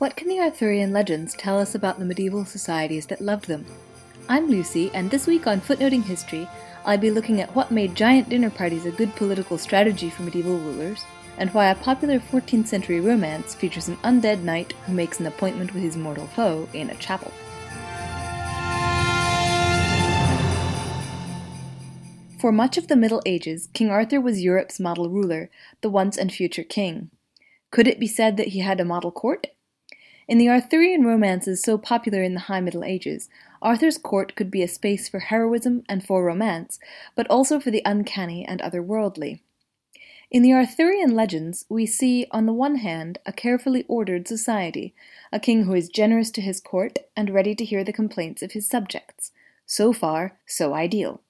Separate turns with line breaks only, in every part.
What can the Arthurian legends tell us about the medieval societies that loved them? I'm Lucy, and this week on Footnoting History, I'll be looking at what made giant dinner parties a good political strategy for medieval rulers, and why a popular 14th century romance features an undead knight who makes an appointment with his mortal foe in a chapel. For much of the Middle Ages, King Arthur was Europe's model ruler, the once and future king. Could it be said that he had a model court? In the Arthurian romances so popular in the High Middle Ages, Arthur's court could be a space for heroism and for romance, but also for the uncanny and otherworldly. In the Arthurian legends, we see, on the one hand, a carefully ordered society, a king who is generous to his court and ready to hear the complaints of his subjects. So far, so ideal.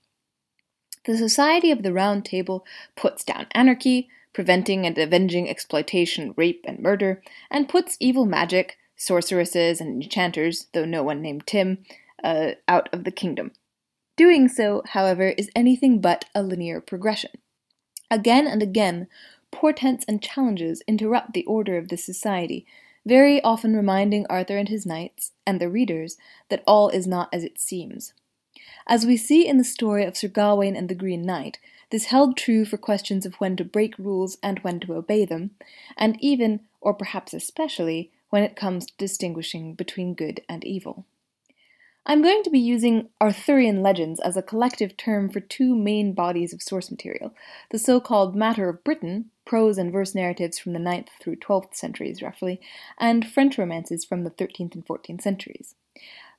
The Society of the Round Table puts down anarchy, preventing and avenging exploitation, rape, and murder, and puts evil magic, sorceresses, and enchanters, though no one named Tim, uh, out of the kingdom. Doing so, however, is anything but a linear progression. Again and again, portents and challenges interrupt the order of this society, very often reminding Arthur and his knights, and the readers, that all is not as it seems. As we see in the story of Sir Gawain and the Green Knight, this held true for questions of when to break rules and when to obey them, and even, or perhaps especially, when it comes to distinguishing between good and evil. I'm going to be using Arthurian legends as a collective term for two main bodies of source material the so called Matter of Britain, prose and verse narratives from the 9th through 12th centuries roughly, and French romances from the 13th and 14th centuries.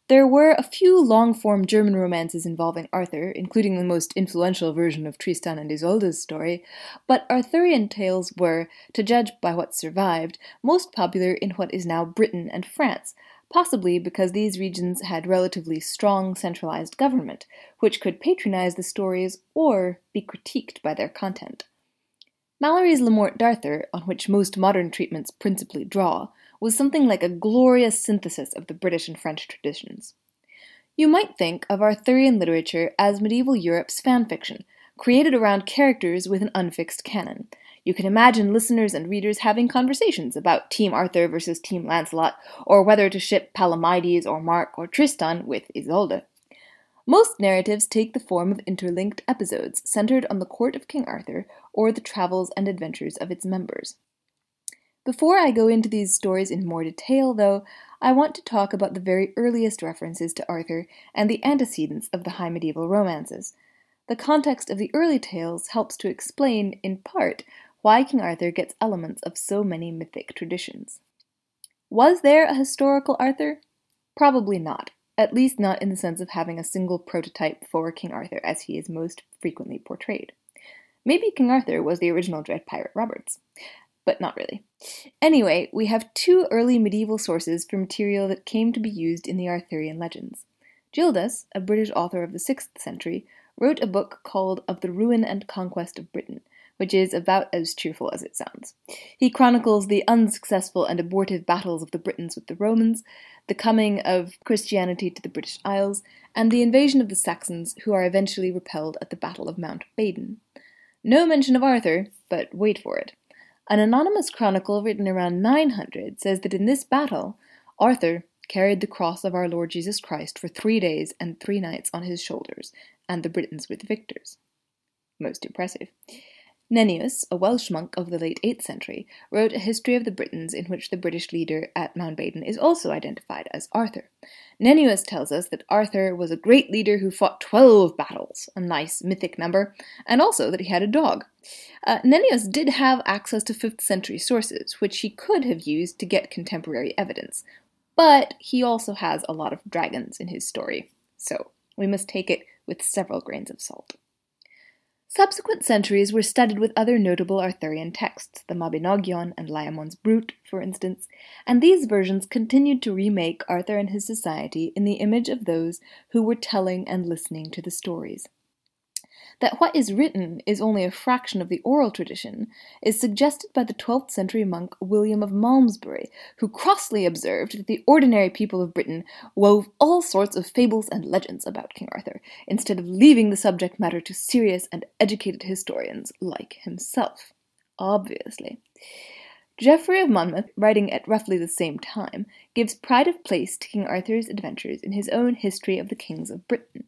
There were a few long form German romances involving Arthur, including the most influential version of Tristan and Isolde's story, but Arthurian tales were, to judge by what survived, most popular in what is now Britain and France, possibly because these regions had relatively strong centralized government, which could patronize the stories or be critiqued by their content. Malory's Le Morte d'Arthur, on which most modern treatments principally draw, was something like a glorious synthesis of the British and French traditions. You might think of Arthurian literature as medieval Europe's fan fiction, created around characters with an unfixed canon. You can imagine listeners and readers having conversations about Team Arthur versus Team Lancelot, or whether to ship Palomides or Mark or Tristan with Isolde. Most narratives take the form of interlinked episodes centered on the court of King Arthur or the travels and adventures of its members. Before I go into these stories in more detail, though, I want to talk about the very earliest references to Arthur and the antecedents of the high medieval romances. The context of the early tales helps to explain, in part, why King Arthur gets elements of so many mythic traditions. Was there a historical Arthur? Probably not, at least not in the sense of having a single prototype for King Arthur as he is most frequently portrayed. Maybe King Arthur was the original Dread Pirate Roberts but not really. Anyway, we have two early medieval sources for material that came to be used in the Arthurian legends. Gildas, a British author of the 6th century, wrote a book called Of the Ruin and Conquest of Britain, which is about as cheerful as it sounds. He chronicles the unsuccessful and abortive battles of the Britons with the Romans, the coming of Christianity to the British Isles, and the invasion of the Saxons, who are eventually repelled at the Battle of Mount Badon. No mention of Arthur, but wait for it. An anonymous chronicle written around 900 says that in this battle, Arthur carried the cross of our Lord Jesus Christ for three days and three nights on his shoulders, and the Britons were the victors. Most impressive. Nennius, a Welsh monk of the late 8th century, wrote a history of the Britons in which the British leader at Mount Badon is also identified as Arthur. Nennius tells us that Arthur was a great leader who fought 12 battles, a nice mythic number, and also that he had a dog. Uh, Nennius did have access to 5th century sources, which he could have used to get contemporary evidence, but he also has a lot of dragons in his story, so we must take it with several grains of salt. Subsequent centuries were studded with other notable Arthurian texts, the Mabinogion and Layamon's Brut, for instance, and these versions continued to remake Arthur and his society in the image of those who were telling and listening to the stories. That what is written is only a fraction of the oral tradition is suggested by the 12th century monk William of Malmesbury, who crossly observed that the ordinary people of Britain wove all sorts of fables and legends about King Arthur, instead of leaving the subject matter to serious and educated historians like himself. Obviously. Geoffrey of Monmouth, writing at roughly the same time, gives pride of place to King Arthur's adventures in his own History of the Kings of Britain,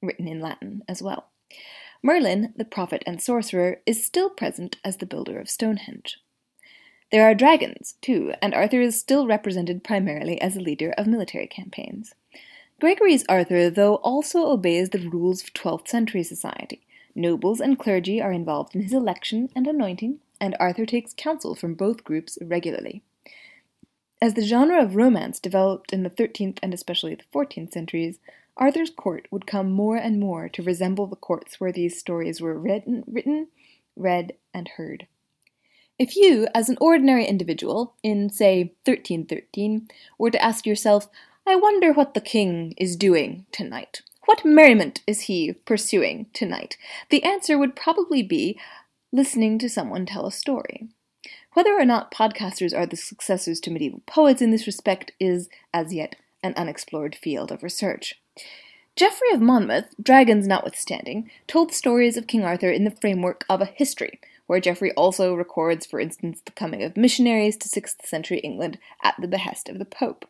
written in Latin as well. Merlin, the prophet and sorcerer, is still present as the builder of Stonehenge. There are dragons, too, and Arthur is still represented primarily as a leader of military campaigns. Geoffrey's Arthur, though, also obeys the rules of 12th century society. Nobles and clergy are involved in his election and anointing, and Arthur takes counsel from both groups regularly. As the genre of romance developed in the 13th and especially the 14th centuries, Arthur's court would come more and more to resemble the courts where these stories were written, written, read, and heard. If you, as an ordinary individual, in, say, 1313, were to ask yourself, I wonder what the king is doing tonight. What merriment is he pursuing tonight? The answer would probably be listening to someone tell a story. Whether or not podcasters are the successors to medieval poets in this respect is, as yet, an unexplored field of research. Geoffrey of Monmouth, dragons notwithstanding, told stories of King Arthur in the framework of a history, where Geoffrey also records, for instance, the coming of missionaries to 6th century England at the behest of the Pope.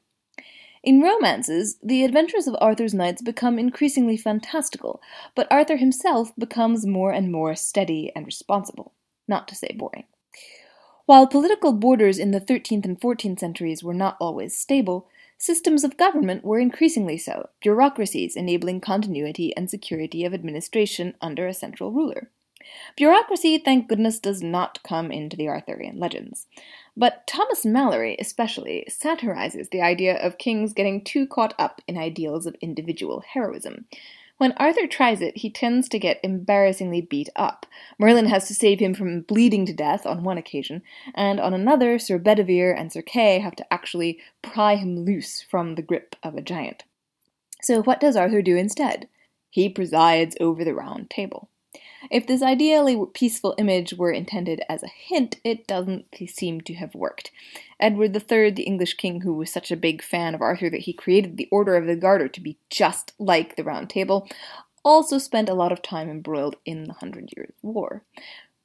In romances, the adventures of Arthur's knights become increasingly fantastical, but Arthur himself becomes more and more steady and responsible, not to say boring. While political borders in the 13th and 14th centuries were not always stable, systems of government were increasingly so, bureaucracies enabling continuity and security of administration under a central ruler. Bureaucracy, thank goodness, does not come into the Arthurian legends. But Thomas Malory, especially, satirizes the idea of kings getting too caught up in ideals of individual heroism. When Arthur tries it, he tends to get embarrassingly beat up. Merlin has to save him from bleeding to death on one occasion, and on another, Sir Bedivere and Sir Kay have to actually pry him loose from the grip of a giant. So, what does Arthur do instead? He presides over the round table. If this ideally peaceful image were intended as a hint, it doesn't seem to have worked. Edward III, the English king who was such a big fan of Arthur that he created the Order of the Garter to be just like the Round Table, also spent a lot of time embroiled in the Hundred Years' War.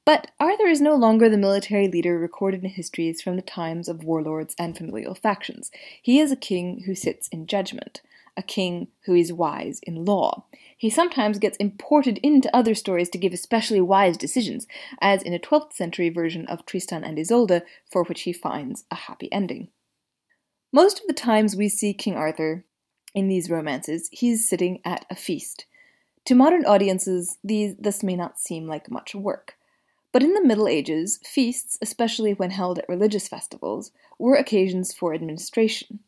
But Arthur is no longer the military leader recorded in histories from the times of warlords and familial factions. He is a king who sits in judgment, a king who is wise in law. He sometimes gets imported into other stories to give especially wise decisions, as in a 12th century version of Tristan and Isolde, for which he finds a happy ending. Most of the times we see King Arthur in these romances, he is sitting at a feast. To modern audiences, these, this may not seem like much work. But in the Middle Ages, feasts, especially when held at religious festivals, were occasions for administration.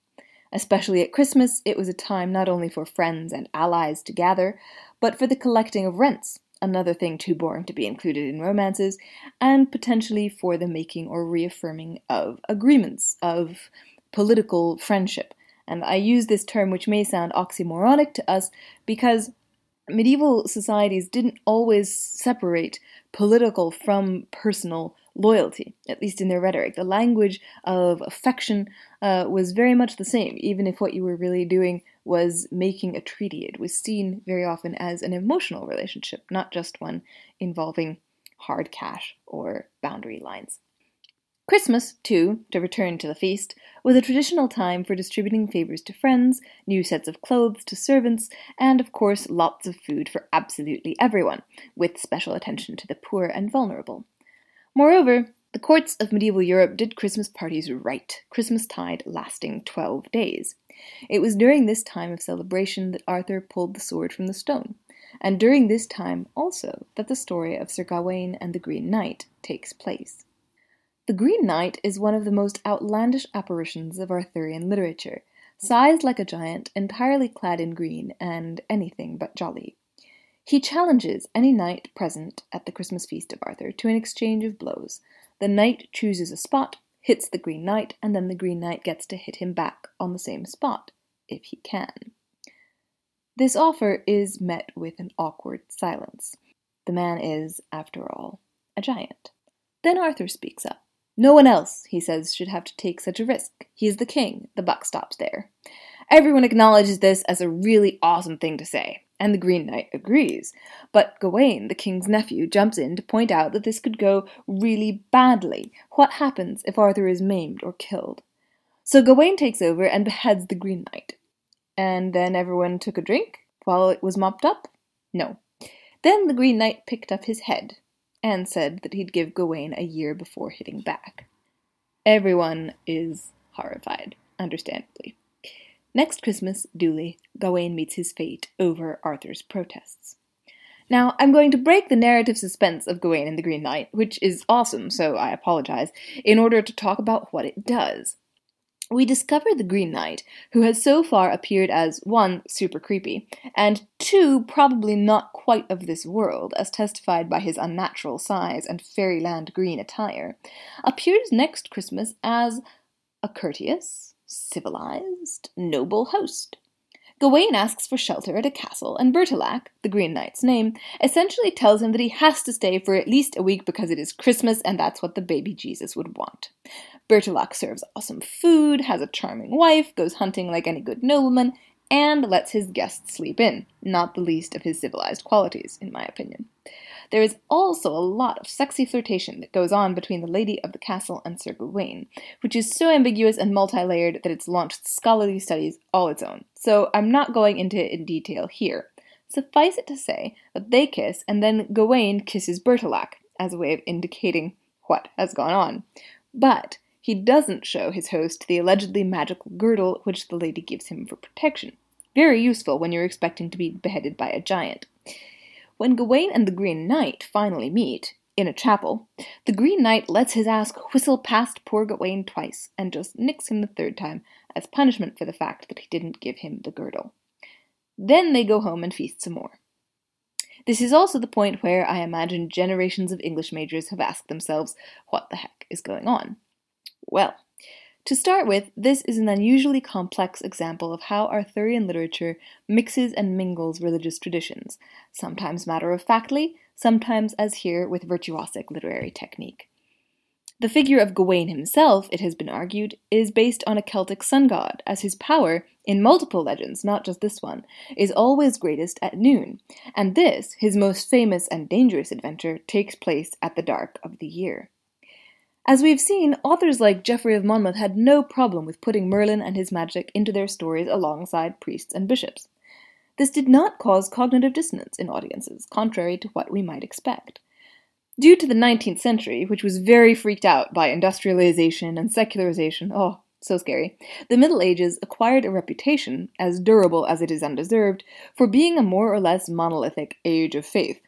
Especially at Christmas, it was a time not only for friends and allies to gather, but for the collecting of rents, another thing too boring to be included in romances, and potentially for the making or reaffirming of agreements, of political friendship. And I use this term, which may sound oxymoronic to us, because medieval societies didn't always separate political from personal loyalty, at least in their rhetoric. The language of affection uh, was very much the same, even if what you were really doing was making a treaty. It was seen very often as an emotional relationship, not just one involving hard cash or boundary lines. Christmas, too, to return to the feast, was a traditional time for distributing favors to friends, new sets of clothes to servants, and of course lots of food for absolutely everyone, with special attention to the poor and vulnerable. Moreover, the courts of medieval Europe did Christmas parties right, Christmastide lasting twelve days. It was during this time of celebration that Arthur pulled the sword from the stone, and during this time also that the story of Sir Gawain and the Green Knight takes place. The Green Knight is one of the most outlandish apparitions of Arthurian literature, sized like a giant, entirely clad in green, and anything but jolly. He challenges any knight present at the Christmas feast of Arthur to an exchange of blows. The knight chooses a spot, hits the Green Knight, and then the Green Knight gets to hit him back on the same spot, if he can. This offer is met with an awkward silence. The man is, after all, a giant. Then Arthur speaks up. No one else, he says, should have to take such a risk. He is the king. The buck stops there. Everyone acknowledges this as a really awesome thing to say. and the Green Knight agrees. But Gawain, the king's nephew, jumps in to point out that this could go really badly. What happens if Arthur is maimed or killed? So Gawain takes over and beheads the Green Knight. And then everyone took a drink while it was mopped up? No. Then the Green Knight picked up his head and said that he'd give Gawain a year before hitting back. Everyone is horrified, understandably. Next Christmas, duly, Gawain meets his fate over Arthur's protests. Now, I'm going to break the narrative suspense of Gawain and the Green Knight, which is awesome, so I apologize, in order to talk about what it does we discover the Green Knight, who has so far appeared as one, super creepy, and two, probably not quite of this world, as testified by his unnatural size and fairyland green attire, appears next Christmas as a courteous, civilized, noble host. Gawain asks for shelter at a castle, and Bertilac, the Green Knight's name, essentially tells him that he has to stay for at least a week because it is Christmas and that's what the baby Jesus would want. Bertilac serves awesome food, has a charming wife, goes hunting like any good nobleman, and lets his guests sleep in, not the least of his civilized qualities, in my opinion. There is also a lot of sexy flirtation that goes on between the lady of the castle and Sir Gawain, which is so ambiguous and multi layered that it's launched scholarly studies all its own, so I'm not going into it in detail here. Suffice it to say that they kiss, and then Gawain kisses Bertilac, as a way of indicating what has gone on. But he doesn't show his host the allegedly magical girdle which the lady gives him for protection. Very useful when you're expecting to be beheaded by a giant. When Gawain and the Green Knight finally meet, in a chapel, the Green Knight lets his ass whistle past poor Gawain twice, and just nicks him the third time as punishment for the fact that he didn't give him the girdle. Then they go home and feast some more. This is also the point where I imagine generations of English majors have asked themselves, what the heck is going on? Well, to start with, this is an unusually complex example of how Arthurian literature mixes and mingles religious traditions, sometimes matter of factly, sometimes as here with virtuosic literary technique. The figure of Gawain himself, it has been argued, is based on a Celtic sun god, as his power, in multiple legends, not just this one, is always greatest at noon, and this, his most famous and dangerous adventure, takes place at the dark of the year. As we've seen, authors like Geoffrey of Monmouth had no problem with putting Merlin and his magic into their stories alongside priests and bishops. This did not cause cognitive dissonance in audiences, contrary to what we might expect. Due to the 19th century, which was very freaked out by industrialization and secularization, oh, so scary, the Middle Ages acquired a reputation, as durable as it is undeserved, for being a more or less monolithic age of faith,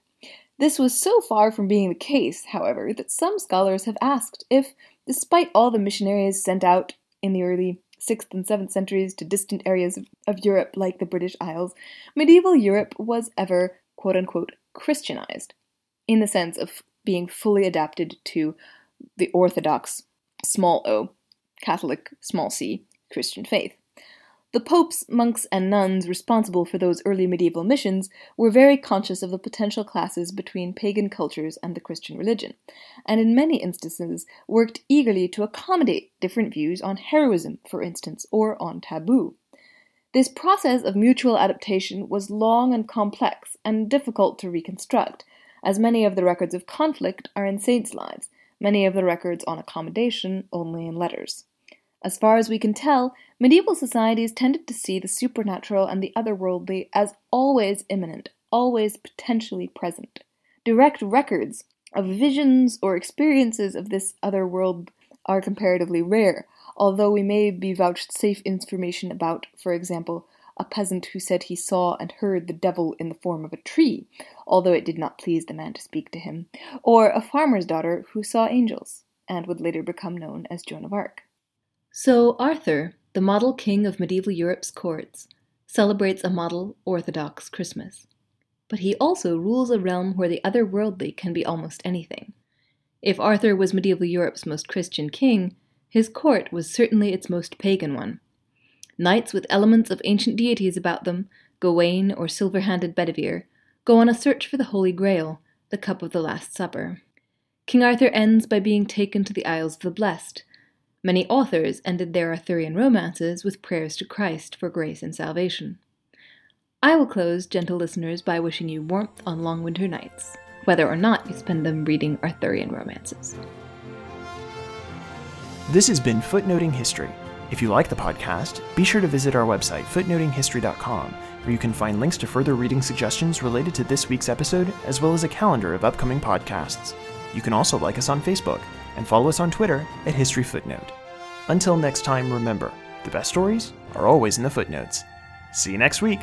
this was so far from being the case, however, that some scholars have asked if, despite all the missionaries sent out in the early 6th and 7th centuries to distant areas of, Europe like the British Isles, medieval Europe was ever, quote unquote, Christianized, in the sense of being fully adapted to the Orthodox, small o, Catholic, small c, Christian faith. The popes, monks, and nuns responsible for those early medieval missions were very conscious of the potential classes between pagan cultures and the Christian religion, and in many instances worked eagerly to accommodate different views on heroism, for instance, or on taboo. This process of mutual adaptation was long and complex and difficult to reconstruct, as many of the records of conflict are in saints' lives, many of the records on accommodation only in letters. As far as we can tell, medieval societies tended to see the supernatural and the otherworldly as always imminent, always potentially present. Direct records of visions or experiences of this other world are comparatively rare, although we may be vouchsafed information about, for example, a peasant who said he saw and heard the devil in the form of a tree, although it did not please the man to speak to him, or a farmer's daughter who saw angels, and would later become known as Joan of Arc. So, Arthur, the model king of medieval Europe's courts, celebrates a model Orthodox Christmas. But he also rules a realm where the otherworldly can be almost anything. If Arthur was medieval Europe's most Christian king, his court was certainly its most pagan one. Knights with elements of ancient deities about them, Gawain or silver handed Bedivere, go on a search for the Holy Grail, the cup of the Last Supper. King Arthur ends by being taken to the Isles of the Blessed, Many authors ended their Arthurian romances with prayers to Christ for grace and salvation. I will close, gentle listeners, by wishing you warmth on long winter nights, whether or not you spend them reading Arthurian romances.
This has been Footnoting History. If you like the podcast, be sure to visit our website, footnotinghistory.com, where you can find links to further reading suggestions related to this week's episode, as well as a calendar of upcoming podcasts. You can also like us on Facebook and follow us on Twitter at History Footnote. Until next time, remember the best stories are always in the footnotes. See you next week.